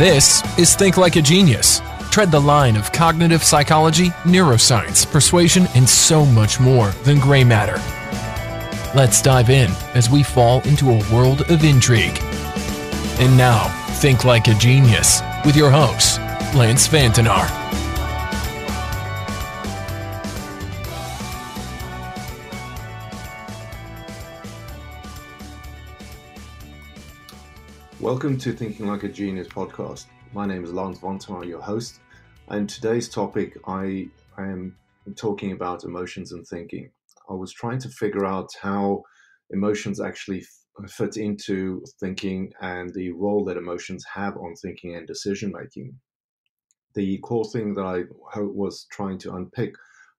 This is Think Like a Genius. Tread the line of cognitive psychology, neuroscience, persuasion, and so much more than gray matter. Let's dive in as we fall into a world of intrigue. And now, Think Like a Genius with your host, Lance Vantanar. Welcome to Thinking Like a Genius podcast. My name is Lance Vantanar, your host, and today's topic I am talking about emotions and thinking. I was trying to figure out how emotions actually fit into thinking and the role that emotions have on thinking and decision making. The core thing that I was trying to unpick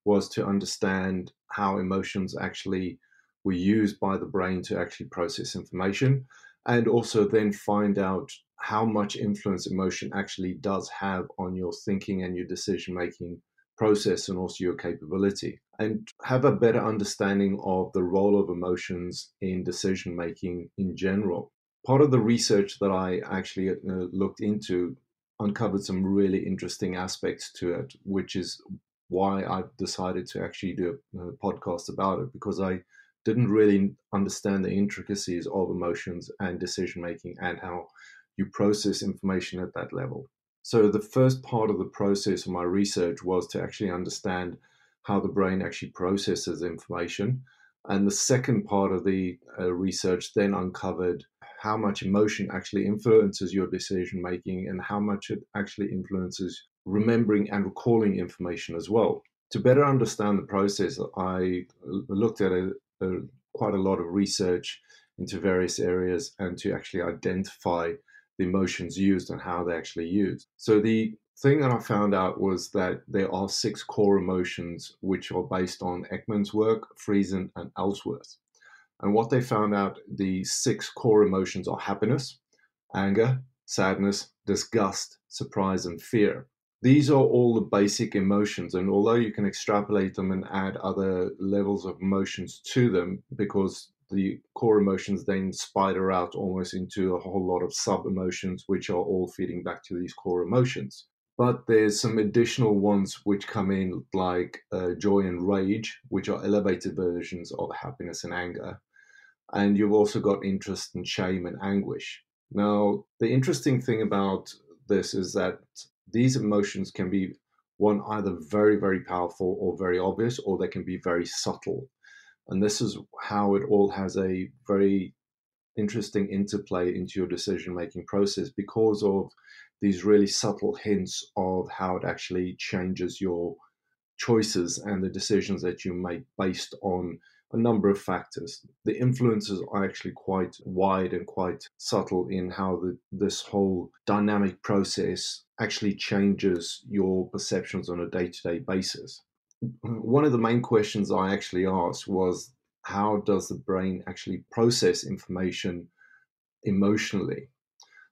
was to understand how emotions actually were used by the brain to actually process information and also then find out how much influence emotion actually does have on your thinking and your decision making process and also your capability. And have a better understanding of the role of emotions in decision making in general. Part of the research that i actually uh, looked into uncovered some really interesting aspects to it which is why i've decided to actually do a podcast about it because i didn't really understand the intricacies of emotions and decision making and how you process information at that level. So, the first part of the process of my research was to actually understand how the brain actually processes information. And the second part of the uh, research then uncovered how much emotion actually influences your decision making and how much it actually influences remembering and recalling information as well. To better understand the process, I looked at a, a, quite a lot of research into various areas and to actually identify the emotions used and how they're actually used. So the thing that I found out was that there are six core emotions which are based on Ekman's work, Friesen, and Ellsworth. And what they found out, the six core emotions are happiness, anger, sadness, disgust, surprise, and fear. These are all the basic emotions, and although you can extrapolate them and add other levels of emotions to them, because the core emotions then spider out almost into a whole lot of sub emotions, which are all feeding back to these core emotions. But there's some additional ones which come in, like uh, joy and rage, which are elevated versions of happiness and anger. And you've also got interest and shame and anguish. Now, the interesting thing about this is that these emotions can be one either very very powerful or very obvious or they can be very subtle. And this is how it all has a very interesting interplay into your decision making process because of these really subtle hints of how it actually changes your choices and the decisions that you make based on a number of factors. The influences are actually quite wide and quite subtle in how the, this whole dynamic process actually changes your perceptions on a day to day basis. One of the main questions I actually asked was how does the brain actually process information emotionally?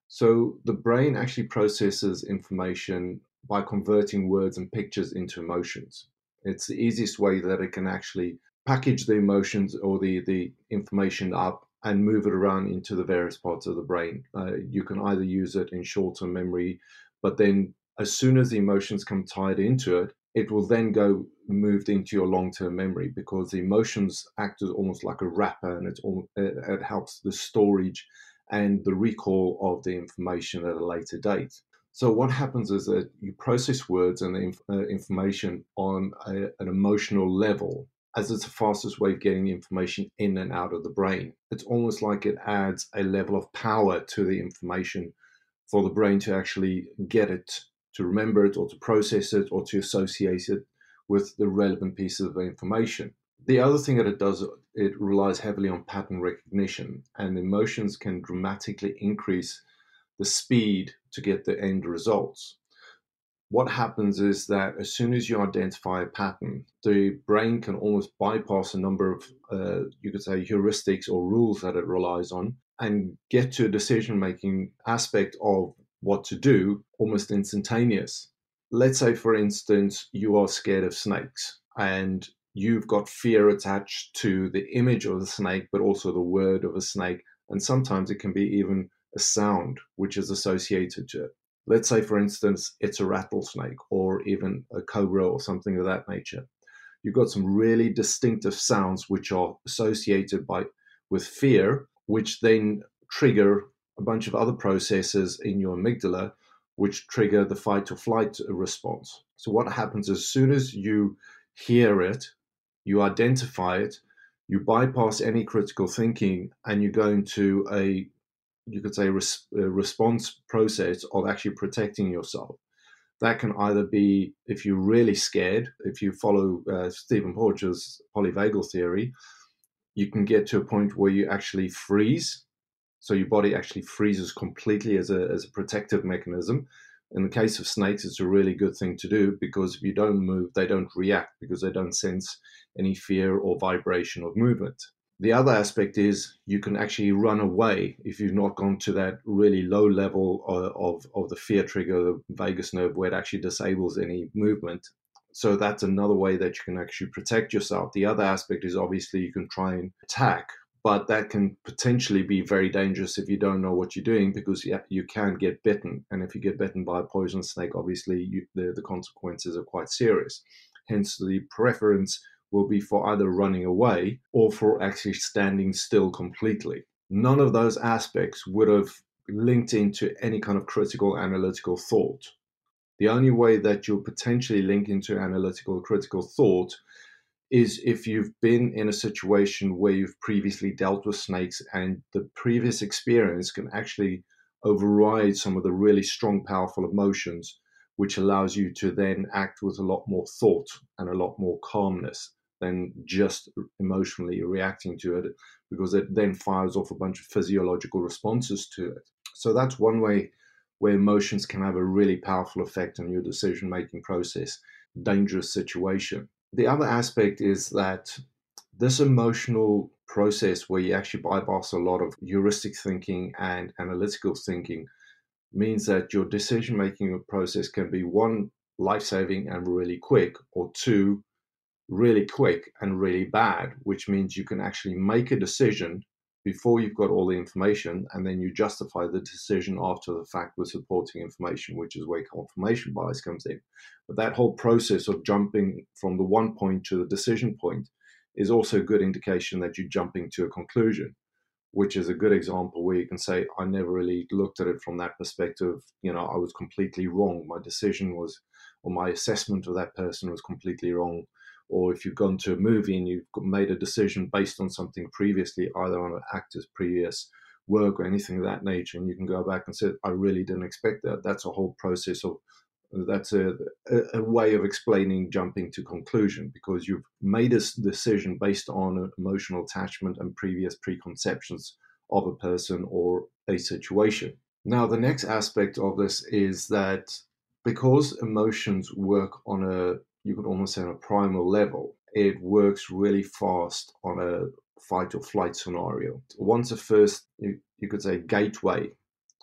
So the brain actually processes information by converting words and pictures into emotions. It's the easiest way that it can actually package the emotions or the, the information up and move it around into the various parts of the brain. Uh, you can either use it in short term memory, but then as soon as the emotions come tied into it, it will then go moved into your long term memory because the emotions act as almost like a wrapper and it's all, it, it helps the storage and the recall of the information at a later date. So what happens is that you process words and the inf- uh, information on a, an emotional level as it's the fastest way of getting information in and out of the brain. It's almost like it adds a level of power to the information for the brain to actually get it, to remember it, or to process it, or to associate it with the relevant pieces of information. The other thing that it does, it relies heavily on pattern recognition, and emotions can dramatically increase the speed to get the end results what happens is that as soon as you identify a pattern, the brain can almost bypass a number of, uh, you could say, heuristics or rules that it relies on and get to a decision making aspect of what to do almost instantaneous. Let's say, for instance, you are scared of snakes and you've got fear attached to the image of the snake, but also the word of a snake. And sometimes it can be even a sound which is associated to it Let's say, for instance, it's a rattlesnake or even a cobra or something of that nature. You've got some really distinctive sounds which are associated by with fear, which then trigger a bunch of other processes in your amygdala, which trigger the fight or flight response. So, what happens as soon as you hear it, you identify it, you bypass any critical thinking, and you go into a you could say res- response process of actually protecting yourself. That can either be if you're really scared, if you follow uh, Stephen Porges' polyvagal theory, you can get to a point where you actually freeze. So your body actually freezes completely as a, as a protective mechanism. In the case of snakes, it's a really good thing to do because if you don't move, they don't react because they don't sense any fear or vibration of movement. The other aspect is you can actually run away if you've not gone to that really low level of, of, of the fear trigger, the vagus nerve, where it actually disables any movement. So that's another way that you can actually protect yourself. The other aspect is obviously you can try and attack, but that can potentially be very dangerous if you don't know what you're doing because you, can get bitten. And if you get bitten by a poison snake, obviously you, the, the consequences are quite serious. Hence, the preference will be for either running away or for actually standing still completely. None of those aspects would have linked into any kind of critical analytical thought. The only way that you'll potentially link into analytical critical thought is if you've been in a situation where you've previously dealt with snakes and the previous experience can actually override some of the really strong, powerful emotions, which allows you to then act with a lot more thought and a lot more calmness than just emotionally reacting to it because it then fires off a bunch of physiological responses to it. So that's one way where emotions can have a really powerful effect on your decision making process, dangerous situation. The other aspect is that this emotional process where you actually bypass a lot of heuristic thinking and analytical thinking means that your decision making process can be one life saving and really quick, or two really quick and really bad, which means you can actually make a decision before you've got all the information and then you justify the decision after the fact with supporting information, which is where confirmation bias comes in. But that whole process of jumping from the one point to the decision point is also a good indication that you're jumping to a conclusion, which is a good example where you can say, I never really looked at it from that perspective. You know, I was completely wrong. My decision was, or my assessment of that person was completely wrong or if you've gone to a movie and you've made a decision based on something previously, either on an actor's previous work or anything of that nature, and you can go back and say, I really didn't expect that. That's a whole process of that's a, a, way of explaining jumping to conclusion because you've made a decision based on emotional attachment and previous preconceptions of a person or a situation. Now, the next aspect of this is that because emotions work on a you could almost say on a primal level, it works really fast on a fight or flight scenario. Once a first, you, you could say, gateway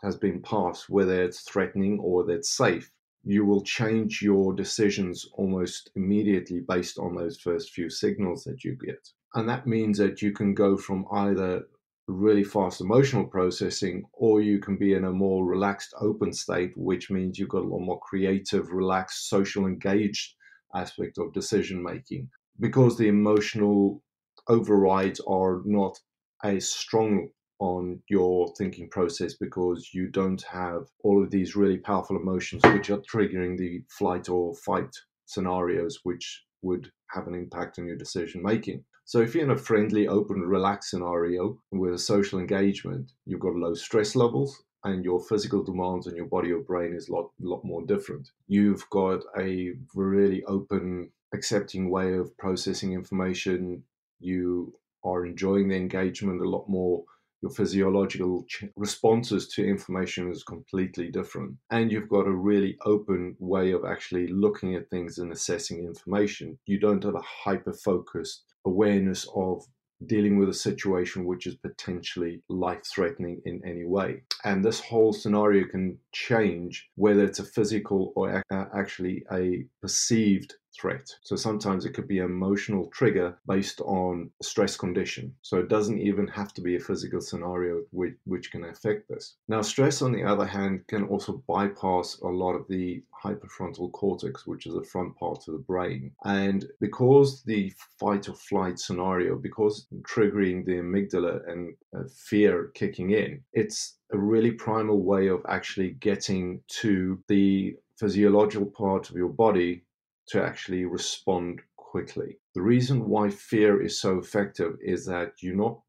has been passed, whether it's threatening or that it's safe, you will change your decisions almost immediately based on those first few signals that you get. And that means that you can go from either really fast emotional processing or you can be in a more relaxed open state which means you've got a lot more creative relaxed social engaged aspect of decision making because the emotional overrides are not as strong on your thinking process because you don't have all of these really powerful emotions which are triggering the flight or fight scenarios which would have an impact on your decision making. So if you're in a friendly, open, relaxed scenario with a social engagement, you've got low stress levels, and your physical demands on your body or brain is a lot, lot more different. You've got a really open, accepting way of processing information. You are enjoying the engagement a lot more. Your physiological responses to information is completely different. And you've got a really open way of actually looking at things and assessing information. You don't have a hyper focused awareness of dealing with a situation which is potentially life threatening in any way. And this whole scenario can change whether it's a physical or uh, actually a perceived threat. So sometimes it could be an emotional trigger based on stress condition. So it doesn't even have to be a physical scenario which, which can affect this. Now, stress, on the other hand, can also bypass a lot of the prefrontal cortex, which is the front part of the brain. And because the fight or flight scenario, because triggering the amygdala and uh, fear kicking in, it's a really primal way of actually getting to the physiological part of your body to actually respond quickly. The reason why fear is so effective is that you're not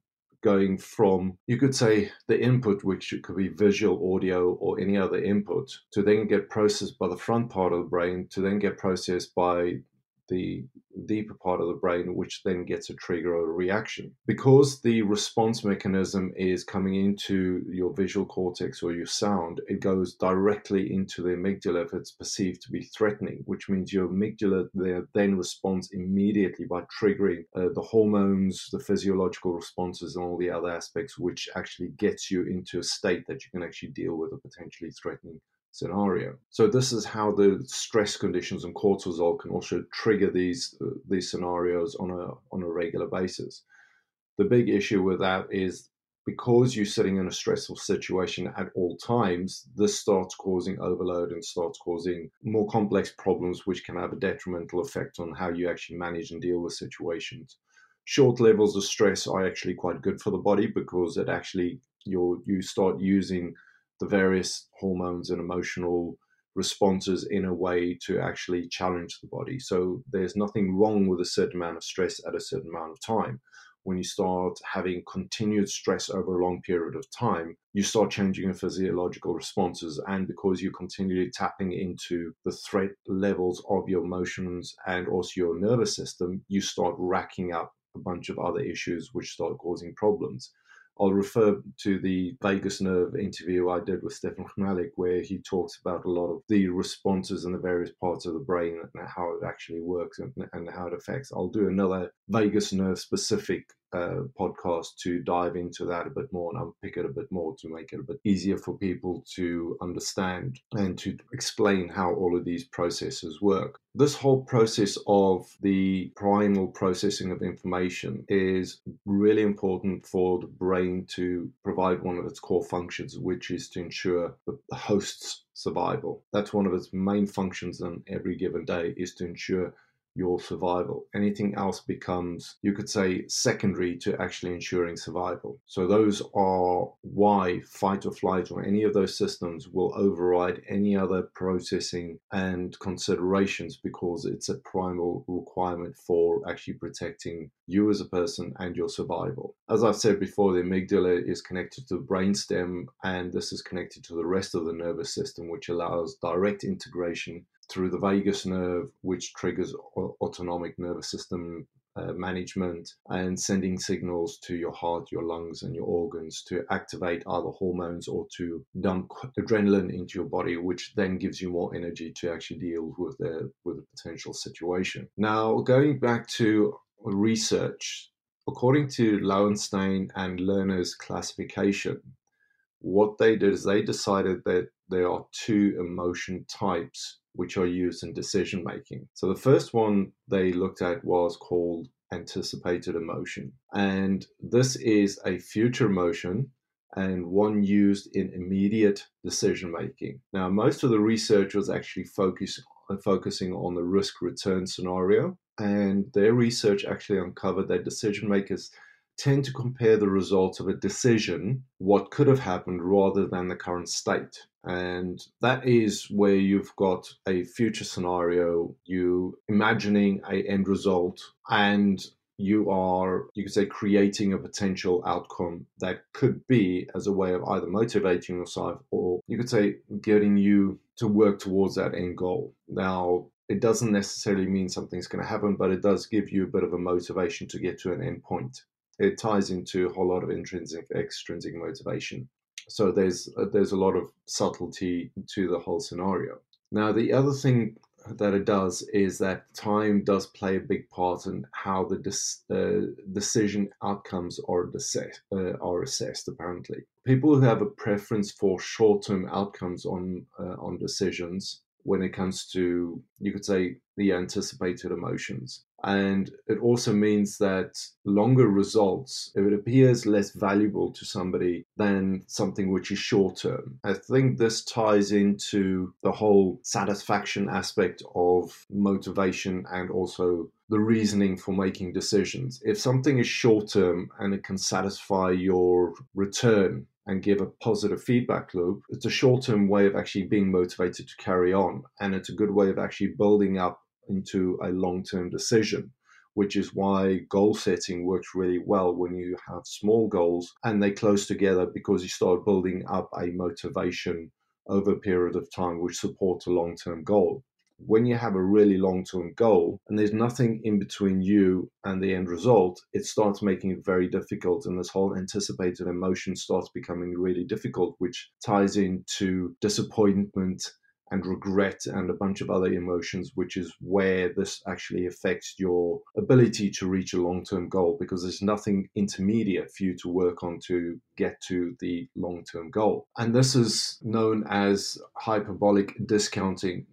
going from, you could say, the input, which could be visual, audio, or any other input, to then get processed by the front part of the brain, to then get processed by the deeper part of the brain, which then gets a trigger or a reaction. Because the response mechanism is coming into your visual cortex or your sound, it goes directly into the amygdala if it's perceived to be threatening, which means your amygdala there then responds immediately by triggering uh, the hormones, the physiological responses, and all the other aspects, which actually gets you into a state that you can actually deal with a potentially threatening scenario. So this is how the stress conditions and cortisol can also trigger these uh, these scenarios on a on a regular basis. The big issue with that is because you're sitting in a stressful situation at all times, this starts causing overload and starts causing more complex problems, which can have a detrimental effect on how you actually manage and deal with situations. Short levels of stress are actually quite good for the body because it actually you you start using the various hormones and emotional responses in a way to actually challenge the body. So there's nothing wrong with a certain amount of stress at a certain amount of time. When you start having continued stress over a long period of time, you start changing your physiological responses. And because you're continually tapping into the threat levels of your emotions and also your nervous system, you start racking up a bunch of other issues which start causing problems. I'll refer to the vagus nerve interview I did with Stefan Chmielak, where he talks about a lot of the responses in the various parts of the brain and how it actually works and, and how it affects. I'll do another vagus nerve specific uh, podcast to dive into that a bit more and unpick it a bit more to make it a bit easier for people to understand and to explain how all of these processes work. This whole process of the primal processing of information is really important for the brain to provide one of its core functions, which is to ensure the host's survival. That's one of its main functions on every given day is to ensure your survival. Anything else becomes, you could say, secondary to actually ensuring survival. So, those are why fight or flight or any of those systems will override any other processing and considerations because it's a primal requirement for actually protecting you as a person and your survival. As I've said before, the amygdala is connected to the brainstem, and this is connected to the rest of the nervous system, which allows direct integration through the vagus nerve, which triggers autonomic nervous system uh, management and sending signals to your heart, your lungs, and your organs to activate either hormones or to dump adrenaline into your body, which then gives you more energy to actually deal with the with the potential situation. Now, going back to research, according to Loewenstein and Lerner's classification, what they did is they decided that there are two emotion types which are used in decision making. So the first one they looked at was called anticipated emotion. And this is a future emotion and one used in immediate decision making. Now, most of the research was actually focus, focusing on the risk return scenario, and their research actually uncovered that decision makers tend to compare the results of a decision, what could have happened, rather than the current state. And that is where you've got a future scenario, you imagining a end result, and you are, you could say, creating a potential outcome that could be as a way of either motivating yourself or you could say getting you to work towards that end goal. Now, it doesn't necessarily mean something's going to happen, but it does give you a bit of a motivation to get to an end point. It ties into a whole lot of intrinsic, extrinsic motivation. So there's uh, there's a lot of subtlety to the whole scenario. Now the other thing that it does is that time does play a big part in how the dis, uh, decision outcomes are, assessed, uh, are assessed. Apparently, people who have a preference for short-term outcomes on uh, on decisions when it comes to, you could say, the anticipated emotions. And it also means that longer results, if it appears less valuable to somebody than something which is short term. I think this ties into the whole satisfaction aspect of motivation and also the reasoning for making decisions. If something is short term and it can satisfy your return and give a positive feedback loop, it's a short term way of actually being motivated to carry on. And it's a good way of actually building up into a long term decision. Which is why goal setting works really well when you have small goals and they close together because you start building up a motivation over a period of time which supports a long term goal when you have a really long term goal and there's nothing in between you and the end result, it starts making it very difficult. And this whole anticipated emotion starts becoming really difficult, which ties into disappointment and regret and a bunch of other emotions, which is where this actually affects your ability to reach a long term goal because there's nothing intermediate for you to work on to get to the long term goal. And this is known as hyperbolic discounting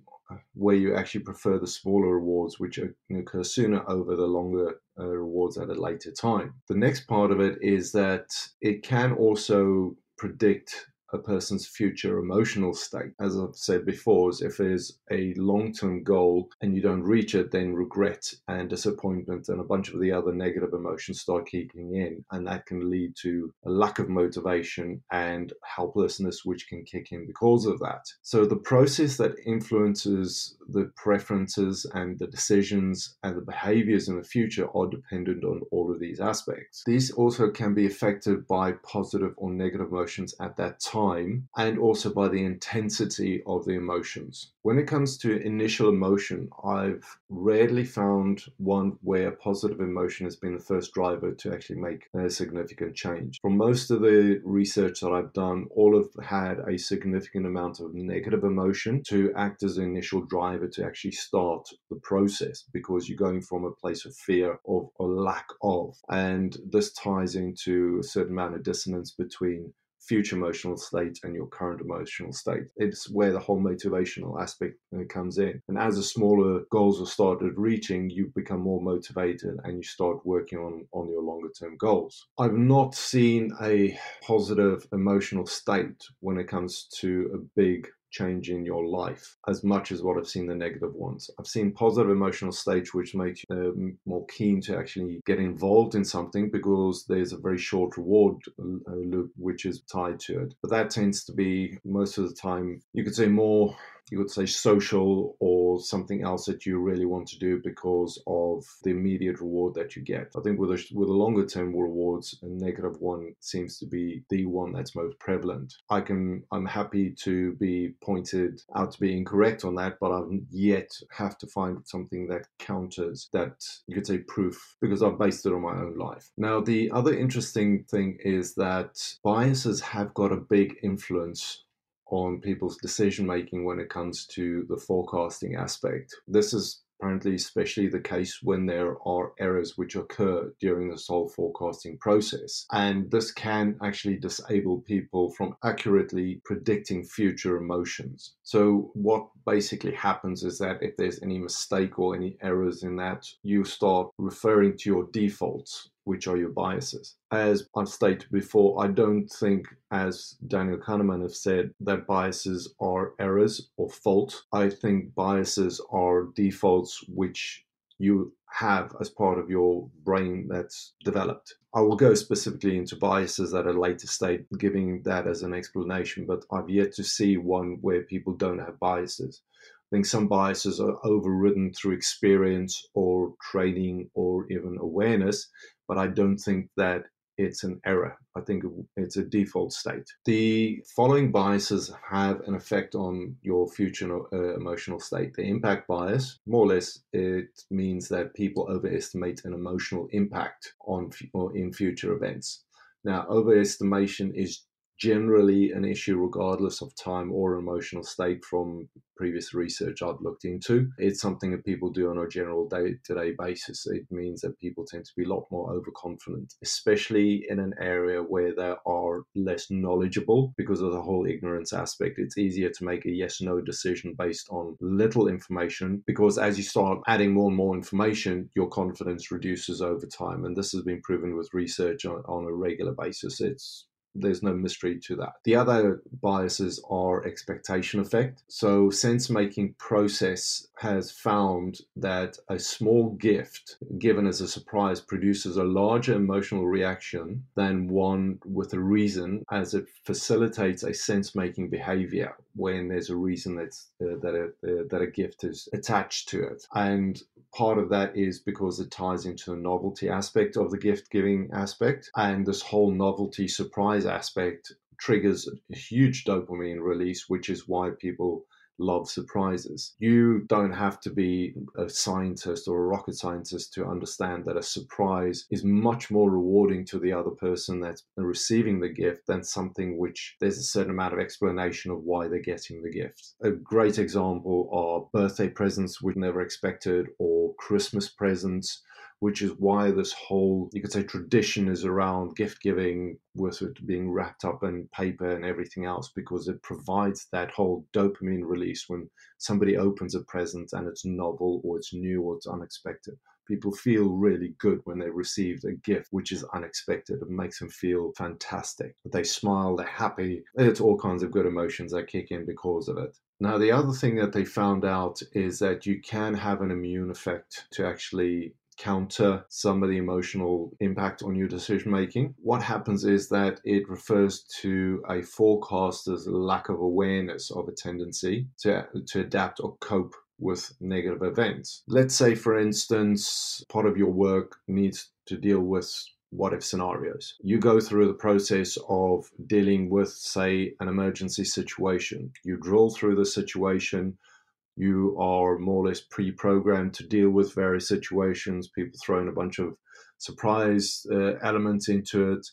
where you actually prefer the smaller rewards, which occur sooner over the longer uh, rewards at a later time. The next part of it is that it can also predict a person's future emotional state. As I've said before, is if there's a long-term goal and you don't reach it, then regret and disappointment and a bunch of the other negative emotions start kicking in, and that can lead to a lack of motivation and helplessness, which can kick in because of that. So the process that influences the preferences and the decisions and the behaviors in the future are dependent on all of these aspects. These also can be affected by positive or negative emotions at that time and also by the intensity of the emotions. When it comes to initial emotion, I've rarely found one where positive emotion has been the first driver to actually make a significant change. From most of the research that I've done, all have had a significant amount of negative emotion to act as an initial driver to actually start the process because you're going from a place of fear of or lack of. And this ties into a certain amount of dissonance between future emotional state and your current emotional state. It's where the whole motivational aspect uh, comes in. And as the smaller goals are started reaching, you become more motivated and you start working on, on your longer term goals. I've not seen a positive emotional state when it comes to a big change in your life as much as what I've seen the negative ones. I've seen positive emotional states which make you um, more keen to actually get involved in something because there's a very short reward uh, loop which is tied to it. But that tends to be most of the time, you could say more you would say social or something else that you really want to do because of the immediate reward that you get. I think with a, with a longer term rewards, a negative one seems to be the one that's most prevalent. I can I'm happy to be pointed out to be incorrect on that, but I've yet have to find something that counters that you could say proof because I've based it on my own life. Now the other interesting thing is that biases have got a big influence on people's decision making when it comes to the forecasting aspect. This is apparently especially the case when there are errors which occur during the whole forecasting process. And this can actually disable people from accurately predicting future emotions. So, what basically happens is that if there's any mistake or any errors in that, you start referring to your defaults which are your biases. As I've stated before, I don't think, as Daniel Kahneman have said, that biases are errors or fault. I think biases are defaults which you have as part of your brain that's developed. I will go specifically into biases at a later stage, giving that as an explanation, but I've yet to see one where people don't have biases. I think some biases are overridden through experience or training or even awareness, but I don't think that it's an error. I think it's a default state. The following biases have an effect on your future uh, emotional state. The impact bias, more or less, it means that people overestimate an emotional impact on or in future events. Now, overestimation is generally an issue regardless of time or emotional state from previous research I've looked into. It's something that people do on a general day to day basis. It means that people tend to be a lot more overconfident, especially in an area where they are less knowledgeable because of the whole ignorance aspect. It's easier to make a yes no decision based on little information because as you start adding more and more information, your confidence reduces over time. And this has been proven with research on, on a regular basis. It's there's no mystery to that. The other biases are expectation effect. So, sense making process has found that a small gift given as a surprise produces a larger emotional reaction than one with a reason, as it facilitates a sense making behavior when there's a reason that's uh, that a uh, that a gift is attached to it. And part of that is because it ties into the novelty aspect of the gift giving aspect, and this whole novelty surprise aspect triggers a huge dopamine release, which is why people love surprises. You don't have to be a scientist or a rocket scientist to understand that a surprise is much more rewarding to the other person that's receiving the gift than something which there's a certain amount of explanation of why they're getting the gift. A great example are birthday presents we never expected or Christmas presents which is why this whole, you could say, tradition is around gift giving with it being wrapped up in paper and everything else, because it provides that whole dopamine release when somebody opens a present and it's novel or it's new or it's unexpected. People feel really good when they receive a gift which is unexpected. It makes them feel fantastic. They smile, they're happy. It's all kinds of good emotions that kick in because of it. Now, the other thing that they found out is that you can have an immune effect to actually counter some of the emotional impact on your decision making. What happens is that it refers to a forecaster's lack of awareness of a tendency to, to adapt or cope with negative events. Let's say, for instance, part of your work needs to deal with what if scenarios. You go through the process of dealing with, say, an emergency situation. You drill through the situation you are more or less pre-programmed to deal with various situations people throwing a bunch of surprise uh, elements into it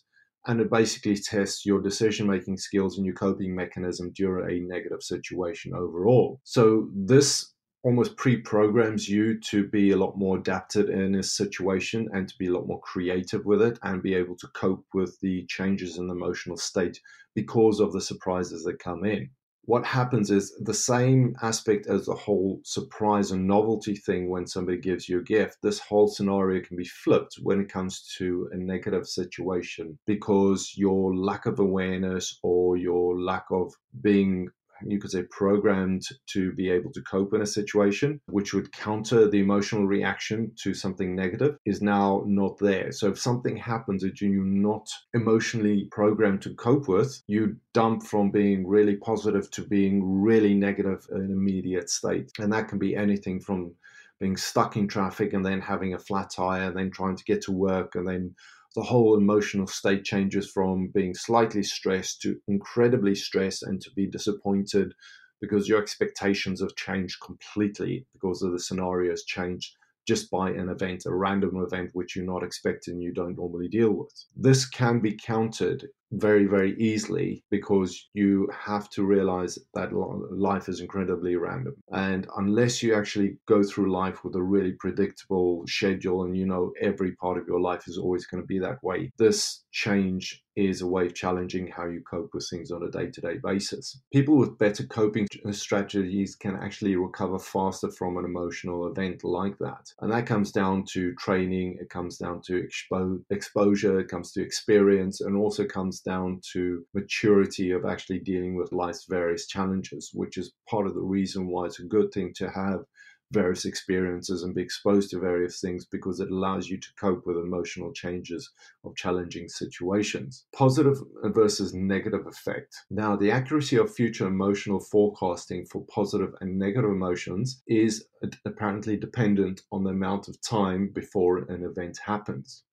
and it basically tests your decision making skills and your coping mechanism during a negative situation overall. So this almost pre-programs you to be a lot more adapted in a situation and to be a lot more creative with it and be able to cope with the changes in the emotional state because of the surprises that come in what happens is the same aspect as the whole surprise and novelty thing when somebody gives you a gift. This whole scenario can be flipped when it comes to a negative situation because your lack of awareness or your lack of being you could say programmed to be able to cope in a situation which would counter the emotional reaction to something negative is now not there. So if something happens that you're not emotionally programmed to cope with you dump from being really positive to being really negative in an immediate state. And that can be anything from being stuck in traffic and then having a flat tire and then trying to get to work and then the whole emotional state changes from being slightly stressed to incredibly stressed and to be disappointed because your expectations have changed completely because of the scenarios changed just by an event, a random event which you're not expecting, you don't normally deal with. This can be countered very, very easily because you have to realize that life is incredibly random. And unless you actually go through life with a really predictable schedule and you know every part of your life is always going to be that way, this change is a way of challenging how you cope with things on a day to day basis. People with better coping strategies can actually recover faster from an emotional event like that. And that comes down to training, it comes down to expo- exposure, it comes to experience, and also comes down to maturity of actually dealing with life's various challenges, which is part of the reason why it's a good thing to have various experiences and be exposed to various things because it allows you to cope with emotional changes of challenging situations. Positive versus negative effect. Now, the accuracy of future emotional forecasting for positive and negative emotions is apparently dependent on the amount of time before an event happens.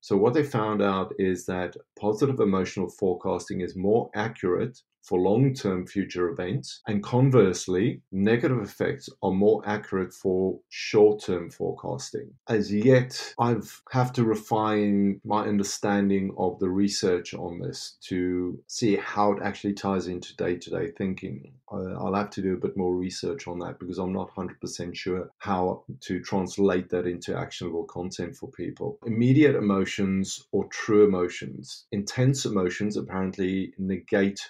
So, what they found out is that positive emotional forecasting is more accurate for long term future events. And conversely, negative effects are more accurate for short term forecasting. As yet, I've have to refine my understanding of the research on this to see how it actually ties into day to day thinking. I'll have to do a bit more research on that because I'm not 100% sure how to translate that into actionable content for people. Immediate emotions or true emotions. Intense emotions apparently negate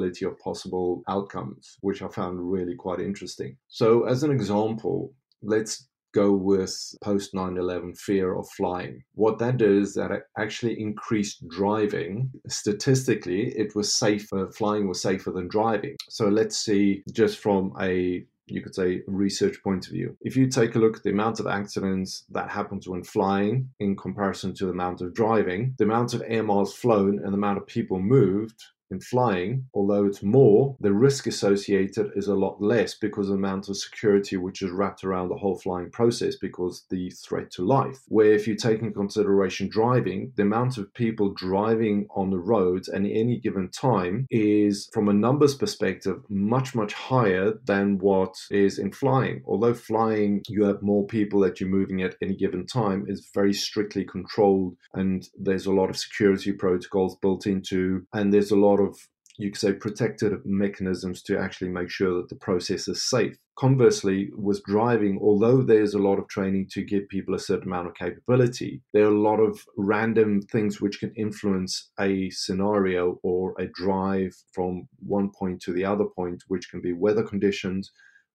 probability of possible outcomes, which I found really quite interesting. So, as an example, let's go with post 9 11 fear of flying. What that did is that it actually increased driving. Statistically, it was safer, flying was safer than driving. So let's see, just from a you could say research point of view. If you take a look at the amount of accidents that happens when flying in comparison to the amount of driving, the amount of air miles flown and the amount of people moved in flying, although it's more, the risk associated is a lot less because of the amount of security which is wrapped around the whole flying process because the threat to life. Where if you take in consideration driving, the amount of people driving on the roads at any given time is, from a numbers perspective, much, much higher than what is in flying. Although flying, you have more people that you're moving at any given time, is very strictly controlled and there's a lot of security protocols built into, and there's a lot of you could say protective mechanisms to actually make sure that the process is safe. Conversely, with driving, although there's a lot of training to give people a certain amount of capability, there are a lot of random things which can influence a scenario or a drive from one point to the other point, which can be weather conditions,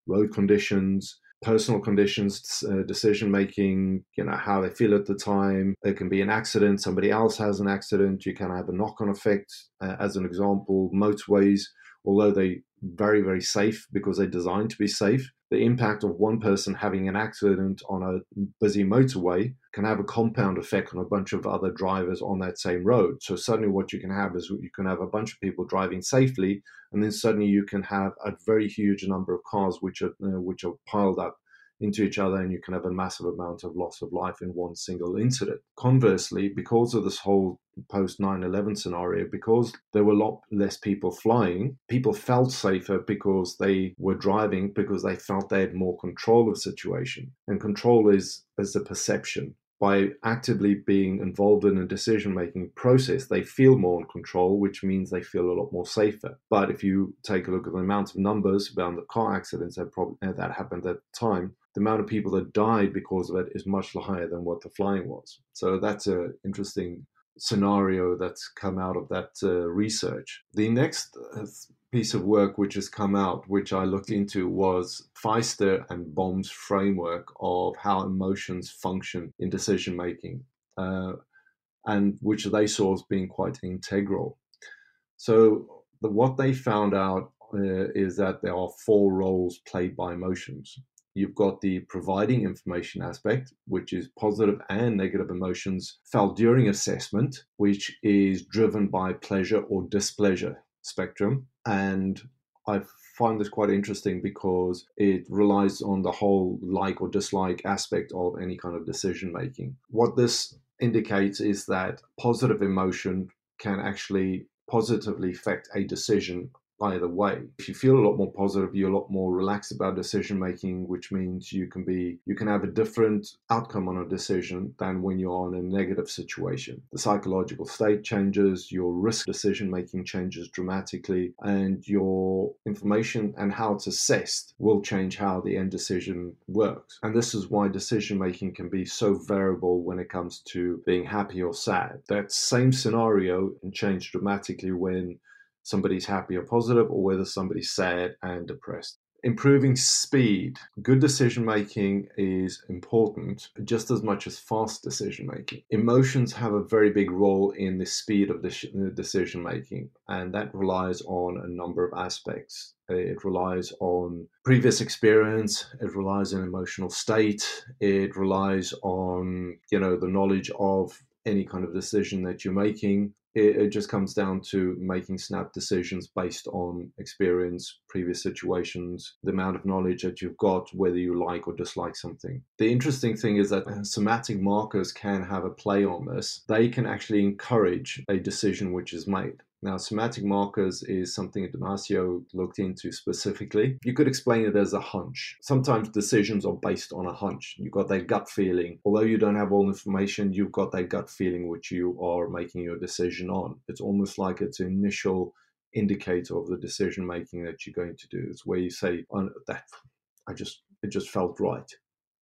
road conditions, personal conditions, uh, decision making, you know, how they feel at the time. There can be an accident, somebody else has an accident. You can have a knock on effect. Uh, as an example, motorways, although they very, very safe because they're designed to be safe, the impact of one person having an accident on a busy motorway can have a compound effect on a bunch of other drivers on that same road. So suddenly, what you can have is you can have a bunch of people driving safely, and then suddenly you can have a very huge number of cars which are which are piled up into each other and you can have a massive amount of loss of life in one single incident. Conversely, because of this whole post 9 11 scenario, because there were a lot less people flying, people felt safer because they were driving, because they felt they had more control of the situation. And control is, is a perception by actively being involved in a decision making process, they feel more in control, which means they feel a lot more safer. But if you take a look at the amount of numbers around the car accidents that, probably, eh, that happened at the time, the amount of people that died because of it is much higher than what the flying was. So that's an interesting scenario that's come out of that uh, research. The next uh, piece of work which has come out, which I looked into, was Pfister and Böhm's framework of how emotions function in decision making, uh, and which they saw as being quite integral. So, the, what they found out uh, is that there are four roles played by emotions. You've got the providing information aspect, which is positive and negative emotions felt during assessment, which is driven by pleasure or displeasure spectrum. And I find this quite interesting because it relies on the whole like or dislike aspect of any kind of decision making. What this indicates is that positive emotion can actually positively affect a decision either way. If you feel a lot more positive, you're a lot more relaxed about decision making, which means you can be you can have a different outcome on a decision than when you're in a negative situation. The psychological state changes, your risk decision making changes dramatically, and your information and how it's assessed will change how the end decision works. And this is why decision making can be so variable when it comes to being happy or sad. That same scenario can change dramatically when somebody's happy or positive or whether somebody's sad and depressed. Improving speed. Good decision making is important just as much as fast decision making. Emotions have a very big role in the speed of the uh, decision making, and that relies on a number of aspects. It relies on previous experience. It relies on emotional state. It relies on, you know, the knowledge of any kind of decision that you're making it, it, just comes down to making snap decisions based on experience, previous situations, the amount of knowledge that you've got, whether you like or dislike something. The interesting thing is that uh, somatic markers can have a play on this. They can actually encourage a decision which is made. Now, somatic markers is something Damasio looked into specifically. You could explain it as a hunch. Sometimes decisions are based on a hunch. You've got that gut feeling. Although you don't have all information, you've got that gut feeling which you are making your decision on. It's almost like it's an initial indicator of the decision making that you're going to do. It's where you say, oh, that I just it just felt right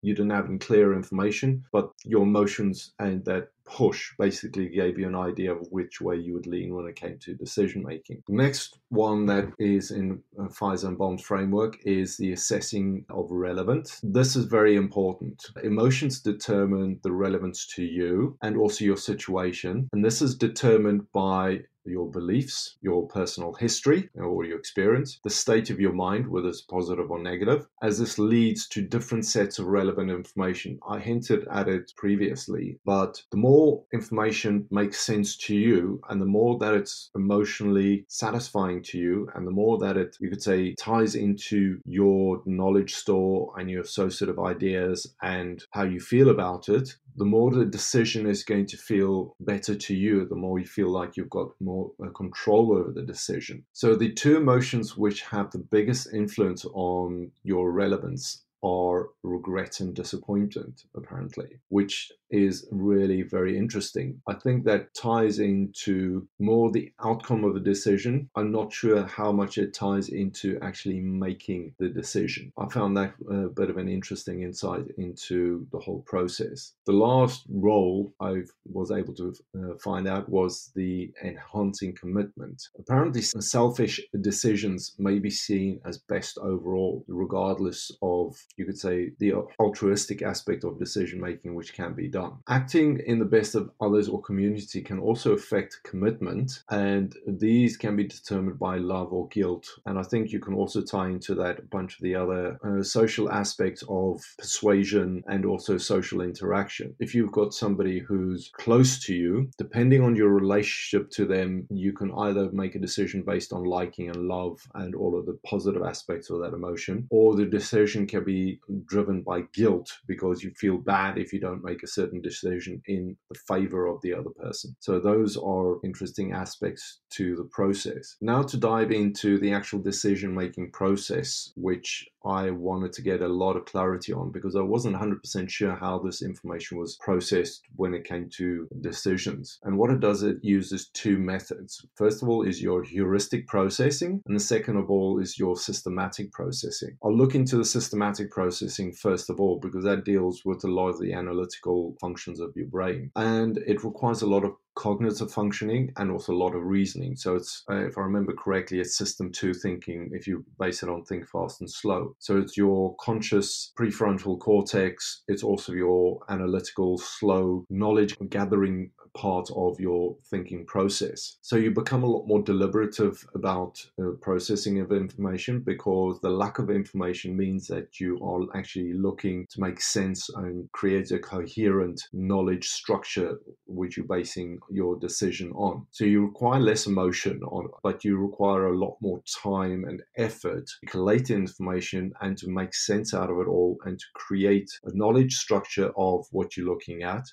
you didn't have any clear information, but your emotions and that push basically gave you an idea of which way you would lean when it came to decision making. Next one that is in uh, Feigenbaum's framework is the assessing of relevance. This is very important. Emotions determine the relevance to you and also your situation, and this is determined by your beliefs, your personal history or your experience, the state of your mind, whether it's positive or negative, as this leads to different sets of relevant information. I hinted at it previously, but the more information makes sense to you and the more that it's emotionally satisfying to you and the more that it, you could say, ties into your knowledge store and your associative ideas and how you feel about it, the more the decision is going to feel better to you, the more you feel like you've got more uh, control over the decision. So, the two emotions which have the biggest influence on your relevance are regret and disappointment, apparently, which is really very interesting. I think that ties into more the outcome of a decision. I'm not sure how much it ties into actually making the decision. I found that a bit of an interesting insight into the whole process. The last role I was able to uh, find out was the enhancing commitment. Apparently, selfish decisions may be seen as best overall, regardless of you could say, the altruistic aspect of decision making, which can be done. Acting in the best of others or community can also affect commitment, and these can be determined by love or guilt. And I think you can also tie into that a bunch of the other uh, social aspects of persuasion and also social interaction. If you've got somebody who's close to you, depending on your relationship to them, you can either make a decision based on liking and love and all of the positive aspects of that emotion, or the decision can be driven by guilt because you feel bad if you don't make a certain decision in the favor of the other person. So, those are interesting aspects to the process. Now, to dive into the actual decision making process, which I wanted to get a lot of clarity on because I wasn't 100% sure how this information was processed when it came to decisions. And what it does, it uses two methods. First of all, is your heuristic processing, and the second of all is your systematic processing. I'll look into the systematic processing first of all because that deals with a lot of the analytical functions of your brain. And it requires a lot of cognitive functioning and also a lot of reasoning. So it's, uh, if I remember correctly, it's system two thinking if you base it on think fast and slow. So it's your conscious prefrontal cortex. It's also your analytical, slow knowledge gathering part of your thinking process. So you become a lot more deliberative about uh, processing of information because the lack of information means that you are actually looking to make sense and create a coherent knowledge structure which you're basing your decision on. So you require less emotion on, but you require a lot more time and effort to collate information and to make sense out of it all and to create a knowledge structure of what you're looking at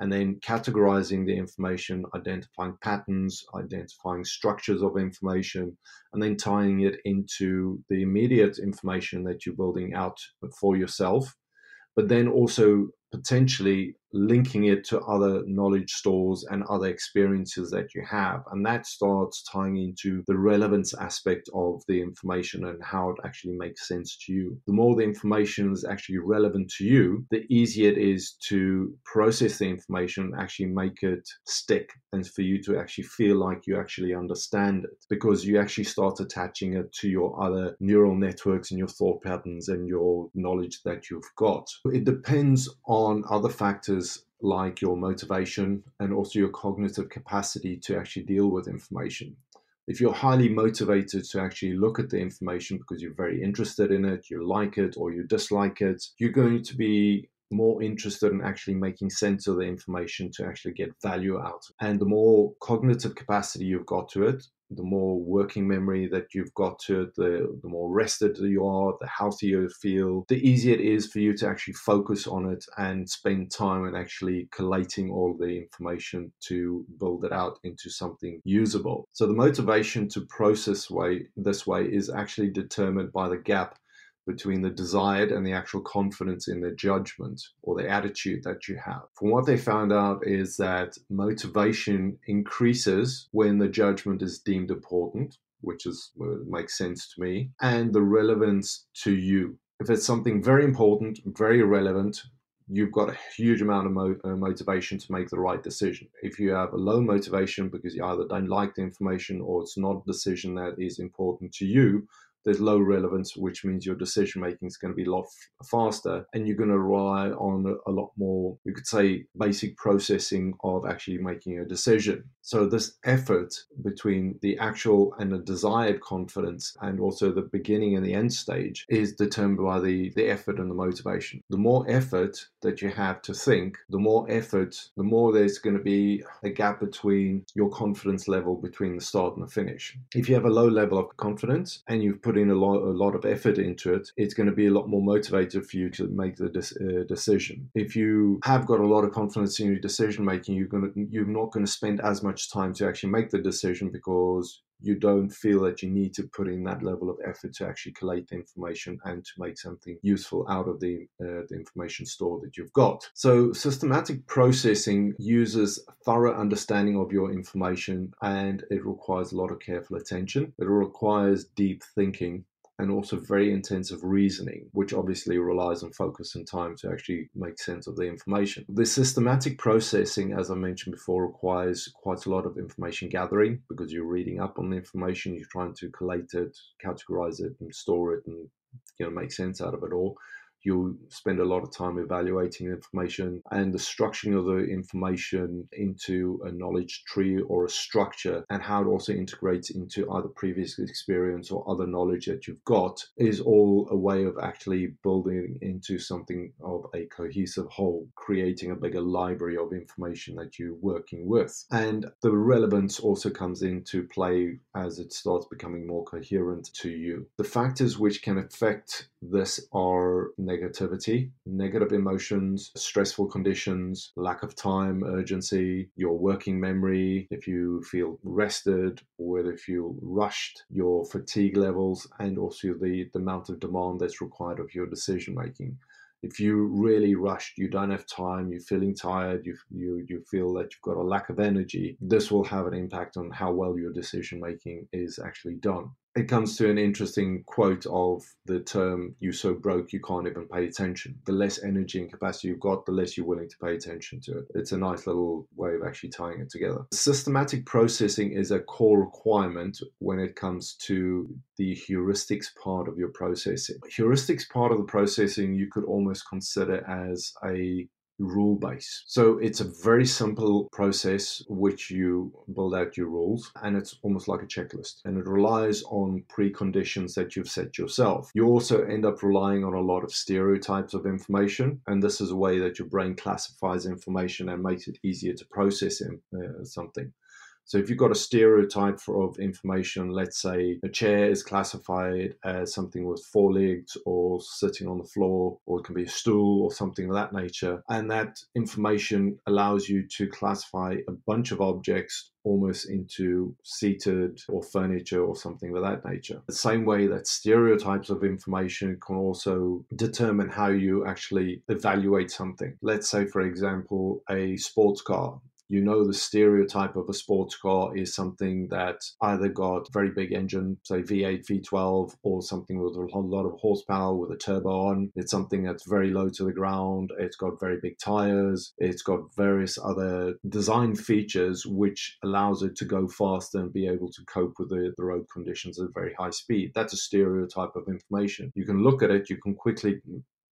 and then categorizing the information, identifying patterns, identifying structures of information, and then tying it into the immediate information that you're building out for yourself. But then also potentially linking it to other knowledge stores and other experiences that you have. And that starts tying into the relevance aspect of the information and how it actually makes sense to you. The more the information is actually relevant to you, the easier it is to process the information actually make it stick and for you to actually feel like you actually understand it because you actually start attaching it to your other neural networks and your thought patterns and your knowledge that you've got. It depends on other factors like your motivation and also your cognitive capacity to actually deal with information. If you're highly motivated to actually look at the information because you're very interested in it, you like it or you dislike it, you're going to be more interested in actually making sense of the information to actually get value out. And the more cognitive capacity you've got to it, the more working memory that you've got to it, the, the more rested you are, the healthier you feel, the easier it is for you to actually focus on it and spend time and actually collating all the information to build it out into something usable. So the motivation to process way this way is actually determined by the gap between the desired and the actual confidence in the judgment or the attitude that you have. From what they found out is that motivation increases when the judgment is deemed important, which is makes sense to me, and the relevance to you. If it's something very important, very relevant, you've got a huge amount of mo- uh, motivation to make the right decision. If you have a low motivation because you either don't like the information or it's not a decision that is important to you, there's low relevance, which means your decision making is going to be a lot faster, and you're going to rely on a, a, lot more, you could say, basic processing of actually making a decision. So, this effort between the actual and the desired confidence, and also the beginning and the end stage, is determined by the, the effort and the motivation. The more effort that you have to think, the more effort, the more there's going to be a gap between your confidence level between the start and the finish. If you have a low level of confidence and you've put in a lot, a lot of effort into it, it's going to be a lot more motivated for you to make the uh, decision. If you have got a lot of confidence in your decision making, you're going to, you're not going to spend as much time to actually make the decision because you don't feel that you need to put in that level of effort to actually collate the information and to make something useful out of the, uh, the information store that you've got. So, systematic processing uses thorough understanding of your information and it requires a lot of careful attention. It requires deep thinking and also very intensive reasoning, which obviously relies on focus and time to actually make sense of the information. The systematic processing, as I mentioned before, requires quite a lot of information gathering because you're reading up on the information, you're trying to collate it, categorize it, and store it, and you know make sense out of it all you'll spend a lot of time evaluating information and the structuring of the information into a knowledge tree or a structure and how it also integrates into either previous experience or other knowledge that you've got is all a way of actually building into something of a cohesive whole, creating a bigger library of information that you're working with. And the relevance also comes into play as it starts becoming more coherent to you. The factors which can affect this are negativity, negative emotions, stressful conditions, lack of time, urgency, your working memory, if you feel rested or whether you feel rushed, your fatigue levels, and also the, the amount of demand that's required of your decision making. If you really rushed, you don't have time, you're feeling tired, you, you, you feel that you've got a lack of energy, this will have an impact on how well your decision making is actually done it comes to an interesting quote of the term "you're so broke you can't even pay attention. The less energy and capacity you've got the less you're willing to pay attention to it. It's a nice little way of actually tying it together. Systematic processing is a core requirement when it comes to the heuristics part of your processing. Heuristics part of the processing you could almost consider as a rule base. So it's a very simple process which you build out your rules and it's almost like a checklist and it relies on preconditions that you've set yourself. You also end up relying on a lot of stereotypes of information and this is a way that your brain classifies information and makes it easier to process in, uh, something. So if you've got a stereotype of information, let's say a chair is classified as something with four legs or sitting on the floor, or it can be a stool or something of that nature, and that information allows you to classify a bunch of objects almost into seated or furniture or something of that nature. The same way that stereotypes of information can also determine how you actually evaluate something. Let's say, for example, a sports car you know the stereotype of a sports car is something that either got very big engine, say V8, V12, or something with a lot of horsepower with a turbo on. It's something that's very low to the ground. It's got very big tires. It's got various other design features which allows it to go faster and be able to cope with the, the road conditions at very high speed. That's a stereotype of information. You can look at it, you can quickly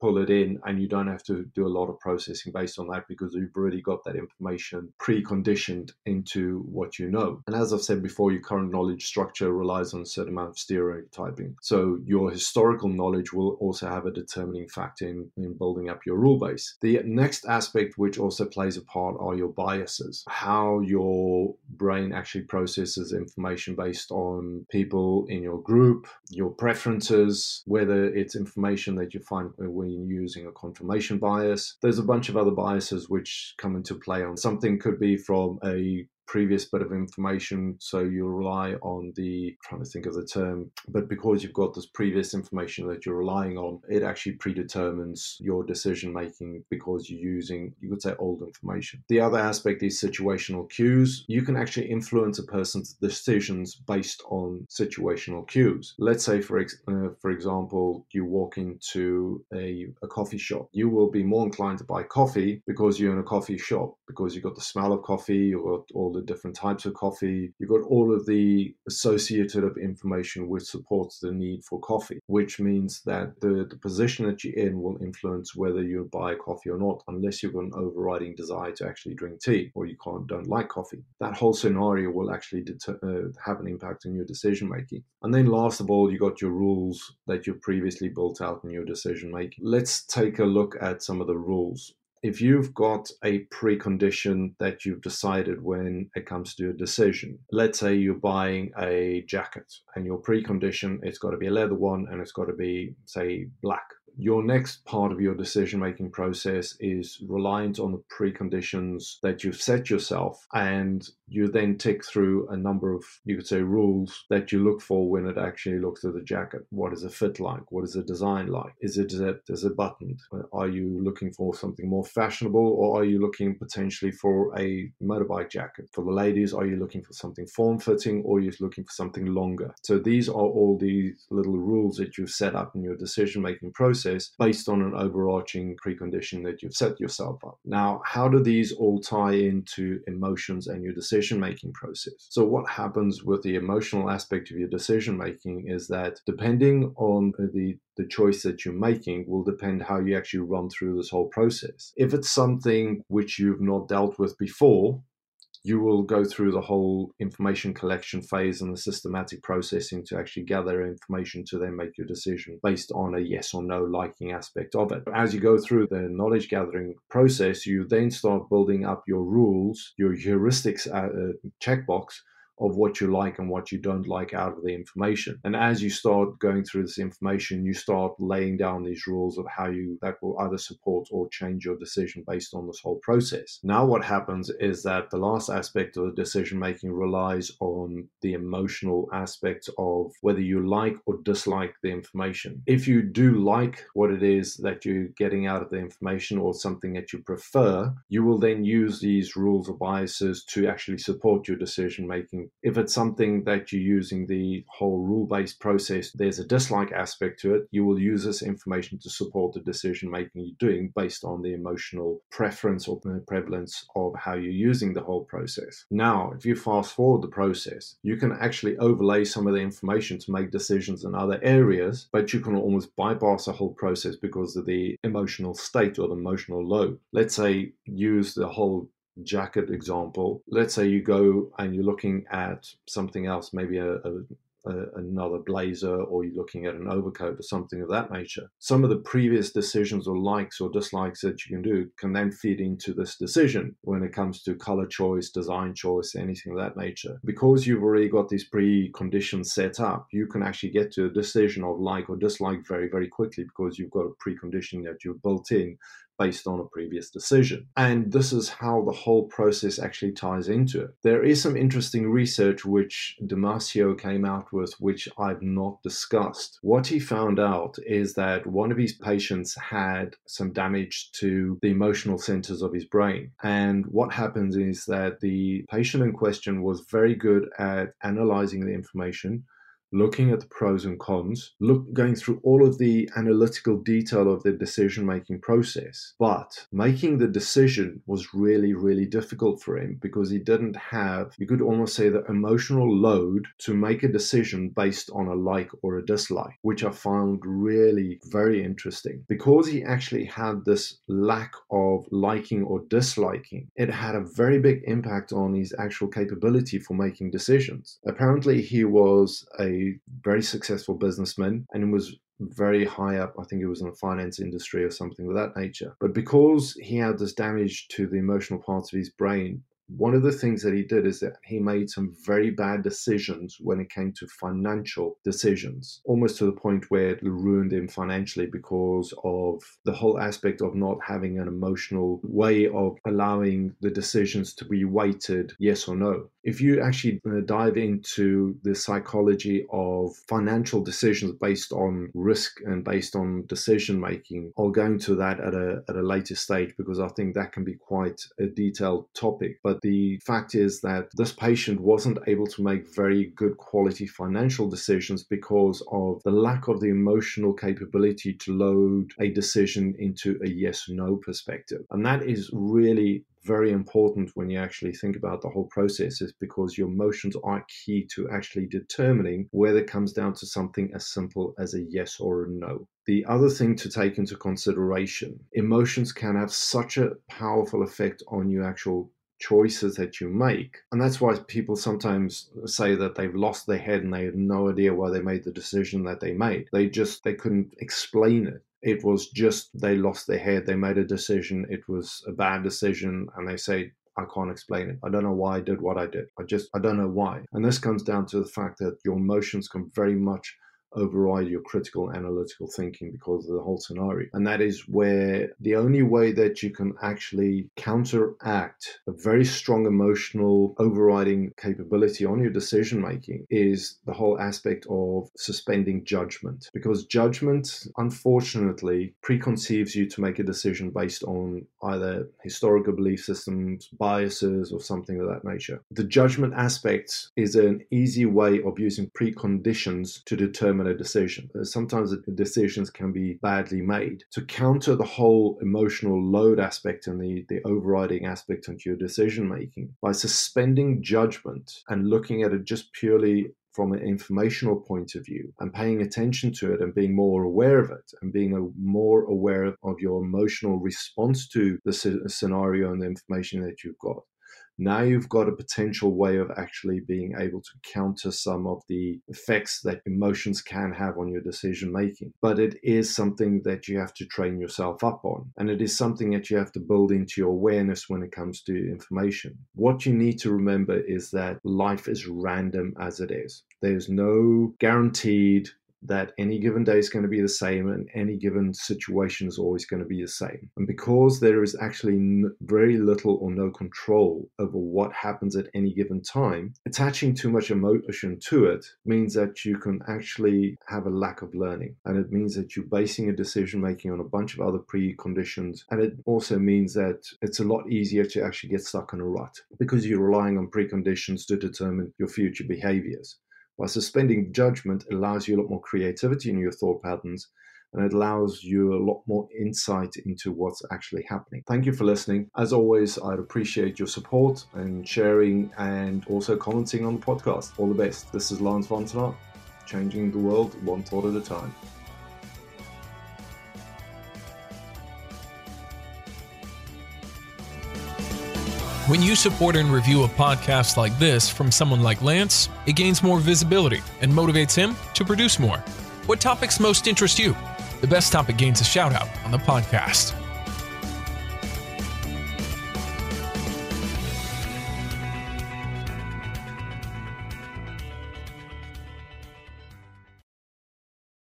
pull it in and you don't have to do a lot of processing based on that because you've already got that information preconditioned into what you know. And as I've said before, your current knowledge structure relies on a certain amount of stereotyping. So your historical knowledge will also have a determining factor in, in building up your rule base. The next aspect which also plays a part are your biases, how your brain actually processes information based on people in your group, your preferences, whether it's information that you find when you're using a confirmation bias. There's a bunch of other biases which come into play on something could be from a previous bit of information. So you rely on the, trying to think of the term, but because you've got this previous information that you're relying on, it actually predetermines your decision making because you're using, you could say, old information. The other aspect is situational cues. You can actually influence a person's decisions based on situational cues. Let's say, for, ex- uh, for example, you walk into a, a coffee shop. You will be more inclined to buy coffee because you're in a coffee shop, because you've got the smell of coffee, got all the different types of coffee. You've got all of the associative information which supports the need for coffee, which means that the, the position that you're in will influence whether you buy coffee or not, unless you've got an overriding desire to actually drink tea or you can't don't like coffee. That whole scenario will actually deter, uh, have an impact on your decision making. And then last of all, you got your rules that you've previously built out in your decision making. Let's take a look at some of the rules if you've got a precondition that you've decided when it comes to a decision, let's say you're buying a jacket and your precondition, it's got to be a leather one and it's got to be, say, black your next part of your decision making process is reliant on the preconditions that you've set yourself and you then tick through a number of you could say rules that you look for when it actually looks at the jacket. What is the fit like? What is the design like? Is it zipped is it buttoned? Uh, are you looking for something more fashionable or are you looking potentially for a motorbike jacket? For the ladies are you looking for something form fitting or are you looking for something longer? So these are all these little rules that you've set up in your decision making process process based on an overarching precondition that you've set yourself up. Now, how do these all tie into emotions and your decision making process? So, what happens with the emotional aspect of your decision making is that depending on the the choice that you're making will depend how you actually run through this whole process. If it's something which you've not dealt with before, you will go through the whole information collection phase and the systematic processing to actually gather information to then make your decision based on a yes or no liking aspect of it. As you go through the knowledge gathering process, you then start building up your rules, your heuristics uh, uh checkbox of what you like and what you don't like out of the information. And as you start going through this information, you start laying down these rules of how you that will either support or change your decision based on this whole process. Now, what happens is that the last aspect of the decision making relies on the emotional aspect of whether you like or dislike the information. If you do like what it is that you're getting out of the information or something that you prefer, you will then use these rules or biases to actually support your decision making if it's something that you're using the whole rule based process, there's a dislike aspect to it. You will use this information to support the decision making you're doing based on the emotional preference or prevalence of how you're using the whole process. Now, if you fast forward the process, you can actually overlay some of the information to make decisions in other areas, but you can almost bypass the whole process because of the emotional state or the emotional load. Let's say use the whole jacket example, let's say you go and you're looking at something else, maybe a, a, a, another blazer, or you're looking at an overcoat or something of that nature. Some of the previous decisions or likes or dislikes that you can do can then feed into this decision when it comes to color choice, design choice, anything of that nature. Because you've already got these preconditions set up, you can actually get to a decision of like or dislike very, very quickly because you've got a precondition that you've built in based on a previous decision. And this is how the whole process actually ties into it. There is some interesting research which Damasio came out with, which I've not discussed. What he found out is that one of his patients had some damage to the emotional centers of his brain. And what happens is that the patient in question was very good at analyzing the information looking at the pros and cons, look going through all of the analytical detail of the decision making process. But making the decision was really, really difficult for him because he didn't have, you could almost say, the emotional load to make a decision based on a like or a dislike, which I found really very interesting. Because he actually had this lack of liking or disliking, it had a very big impact on his actual capability for making decisions. Apparently, he was a very successful businessman and was very high up. I think it was in the finance industry or something of that nature. But because he had this damage to the emotional parts of his brain, one of the things that he did is that he made some very bad decisions when it came to financial decisions, almost to the point where it ruined him financially because of the whole aspect of not having an emotional way of allowing the decisions to be weighted yes or no. If you actually uh, dive into the psychology of financial decisions based on risk and based on decision making, I'll go into that at a, at a later stage because I think that can be quite a detailed topic. But but the fact is that this patient wasn't able to make very good quality financial decisions because of the lack of the emotional capability to load a decision into a yes no perspective. And that is really very important when you actually think about the whole process is because your emotions are key to actually determining whether it comes down to something as simple as a yes or a no. The other thing to take into consideration, emotions can have such a powerful effect on your actual choices that you make. And that's why people sometimes say that they've lost their head and they have no idea why they made the decision that they made. They just they couldn't explain it. It was just they lost their head, they made a decision, it was a bad decision, and they say I can't explain it. I don't know why I did what I did. I just, I don't know why. And this comes down to the fact that your emotions can very much override your critical analytical thinking because of the whole scenario. And that is where the only way that you can actually counteract a very strong emotional overriding capability on your decision making is the whole aspect of suspending judgment. Because judgment, unfortunately, preconceives you to make a decision based on either historical belief systems, biases, or something of that nature. The judgment aspect is an easy way of using preconditions to determine decision. Uh, sometimes decisions can be badly made. To counter the whole emotional load aspect and the, the overriding aspect onto your decision making, by suspending judgment and looking at it just purely from an informational point of view and paying attention to it and being more aware of it and being a, more aware of your emotional response to the scenario and the information that you've got now you've got a potential way of actually being able to counter some of the effects that emotions can have on your decision making. But it is something that you have to train yourself up on. And it is something that you have to build into your awareness when it comes to information. What you need to remember is that life is random as it is. There's no guaranteed that any given day is going to be the same and any given situation is always going to be the same. And because there is actually very little or no control over what happens at any given time, attaching too much emotion to it means that you can actually have a lack of learning. And it means that you're basing a decision making on a bunch of other preconditions. And it also means that it's a lot easier to actually get stuck in a rut because you're relying on preconditions to determine your future behaviors. While suspending judgment allows you a lot more creativity in your thought patterns and it allows you a lot more insight into what's actually happening. Thank you for listening. As always, I'd appreciate your support and sharing and also commenting on the podcast. All the best. This is Lance Vontenaar, changing the world one thought at a time. When you support and review a podcast like this from someone like Lance, it gains more visibility and motivates him to produce more. What topics most interest you? The best topic gains a shout out on the podcast.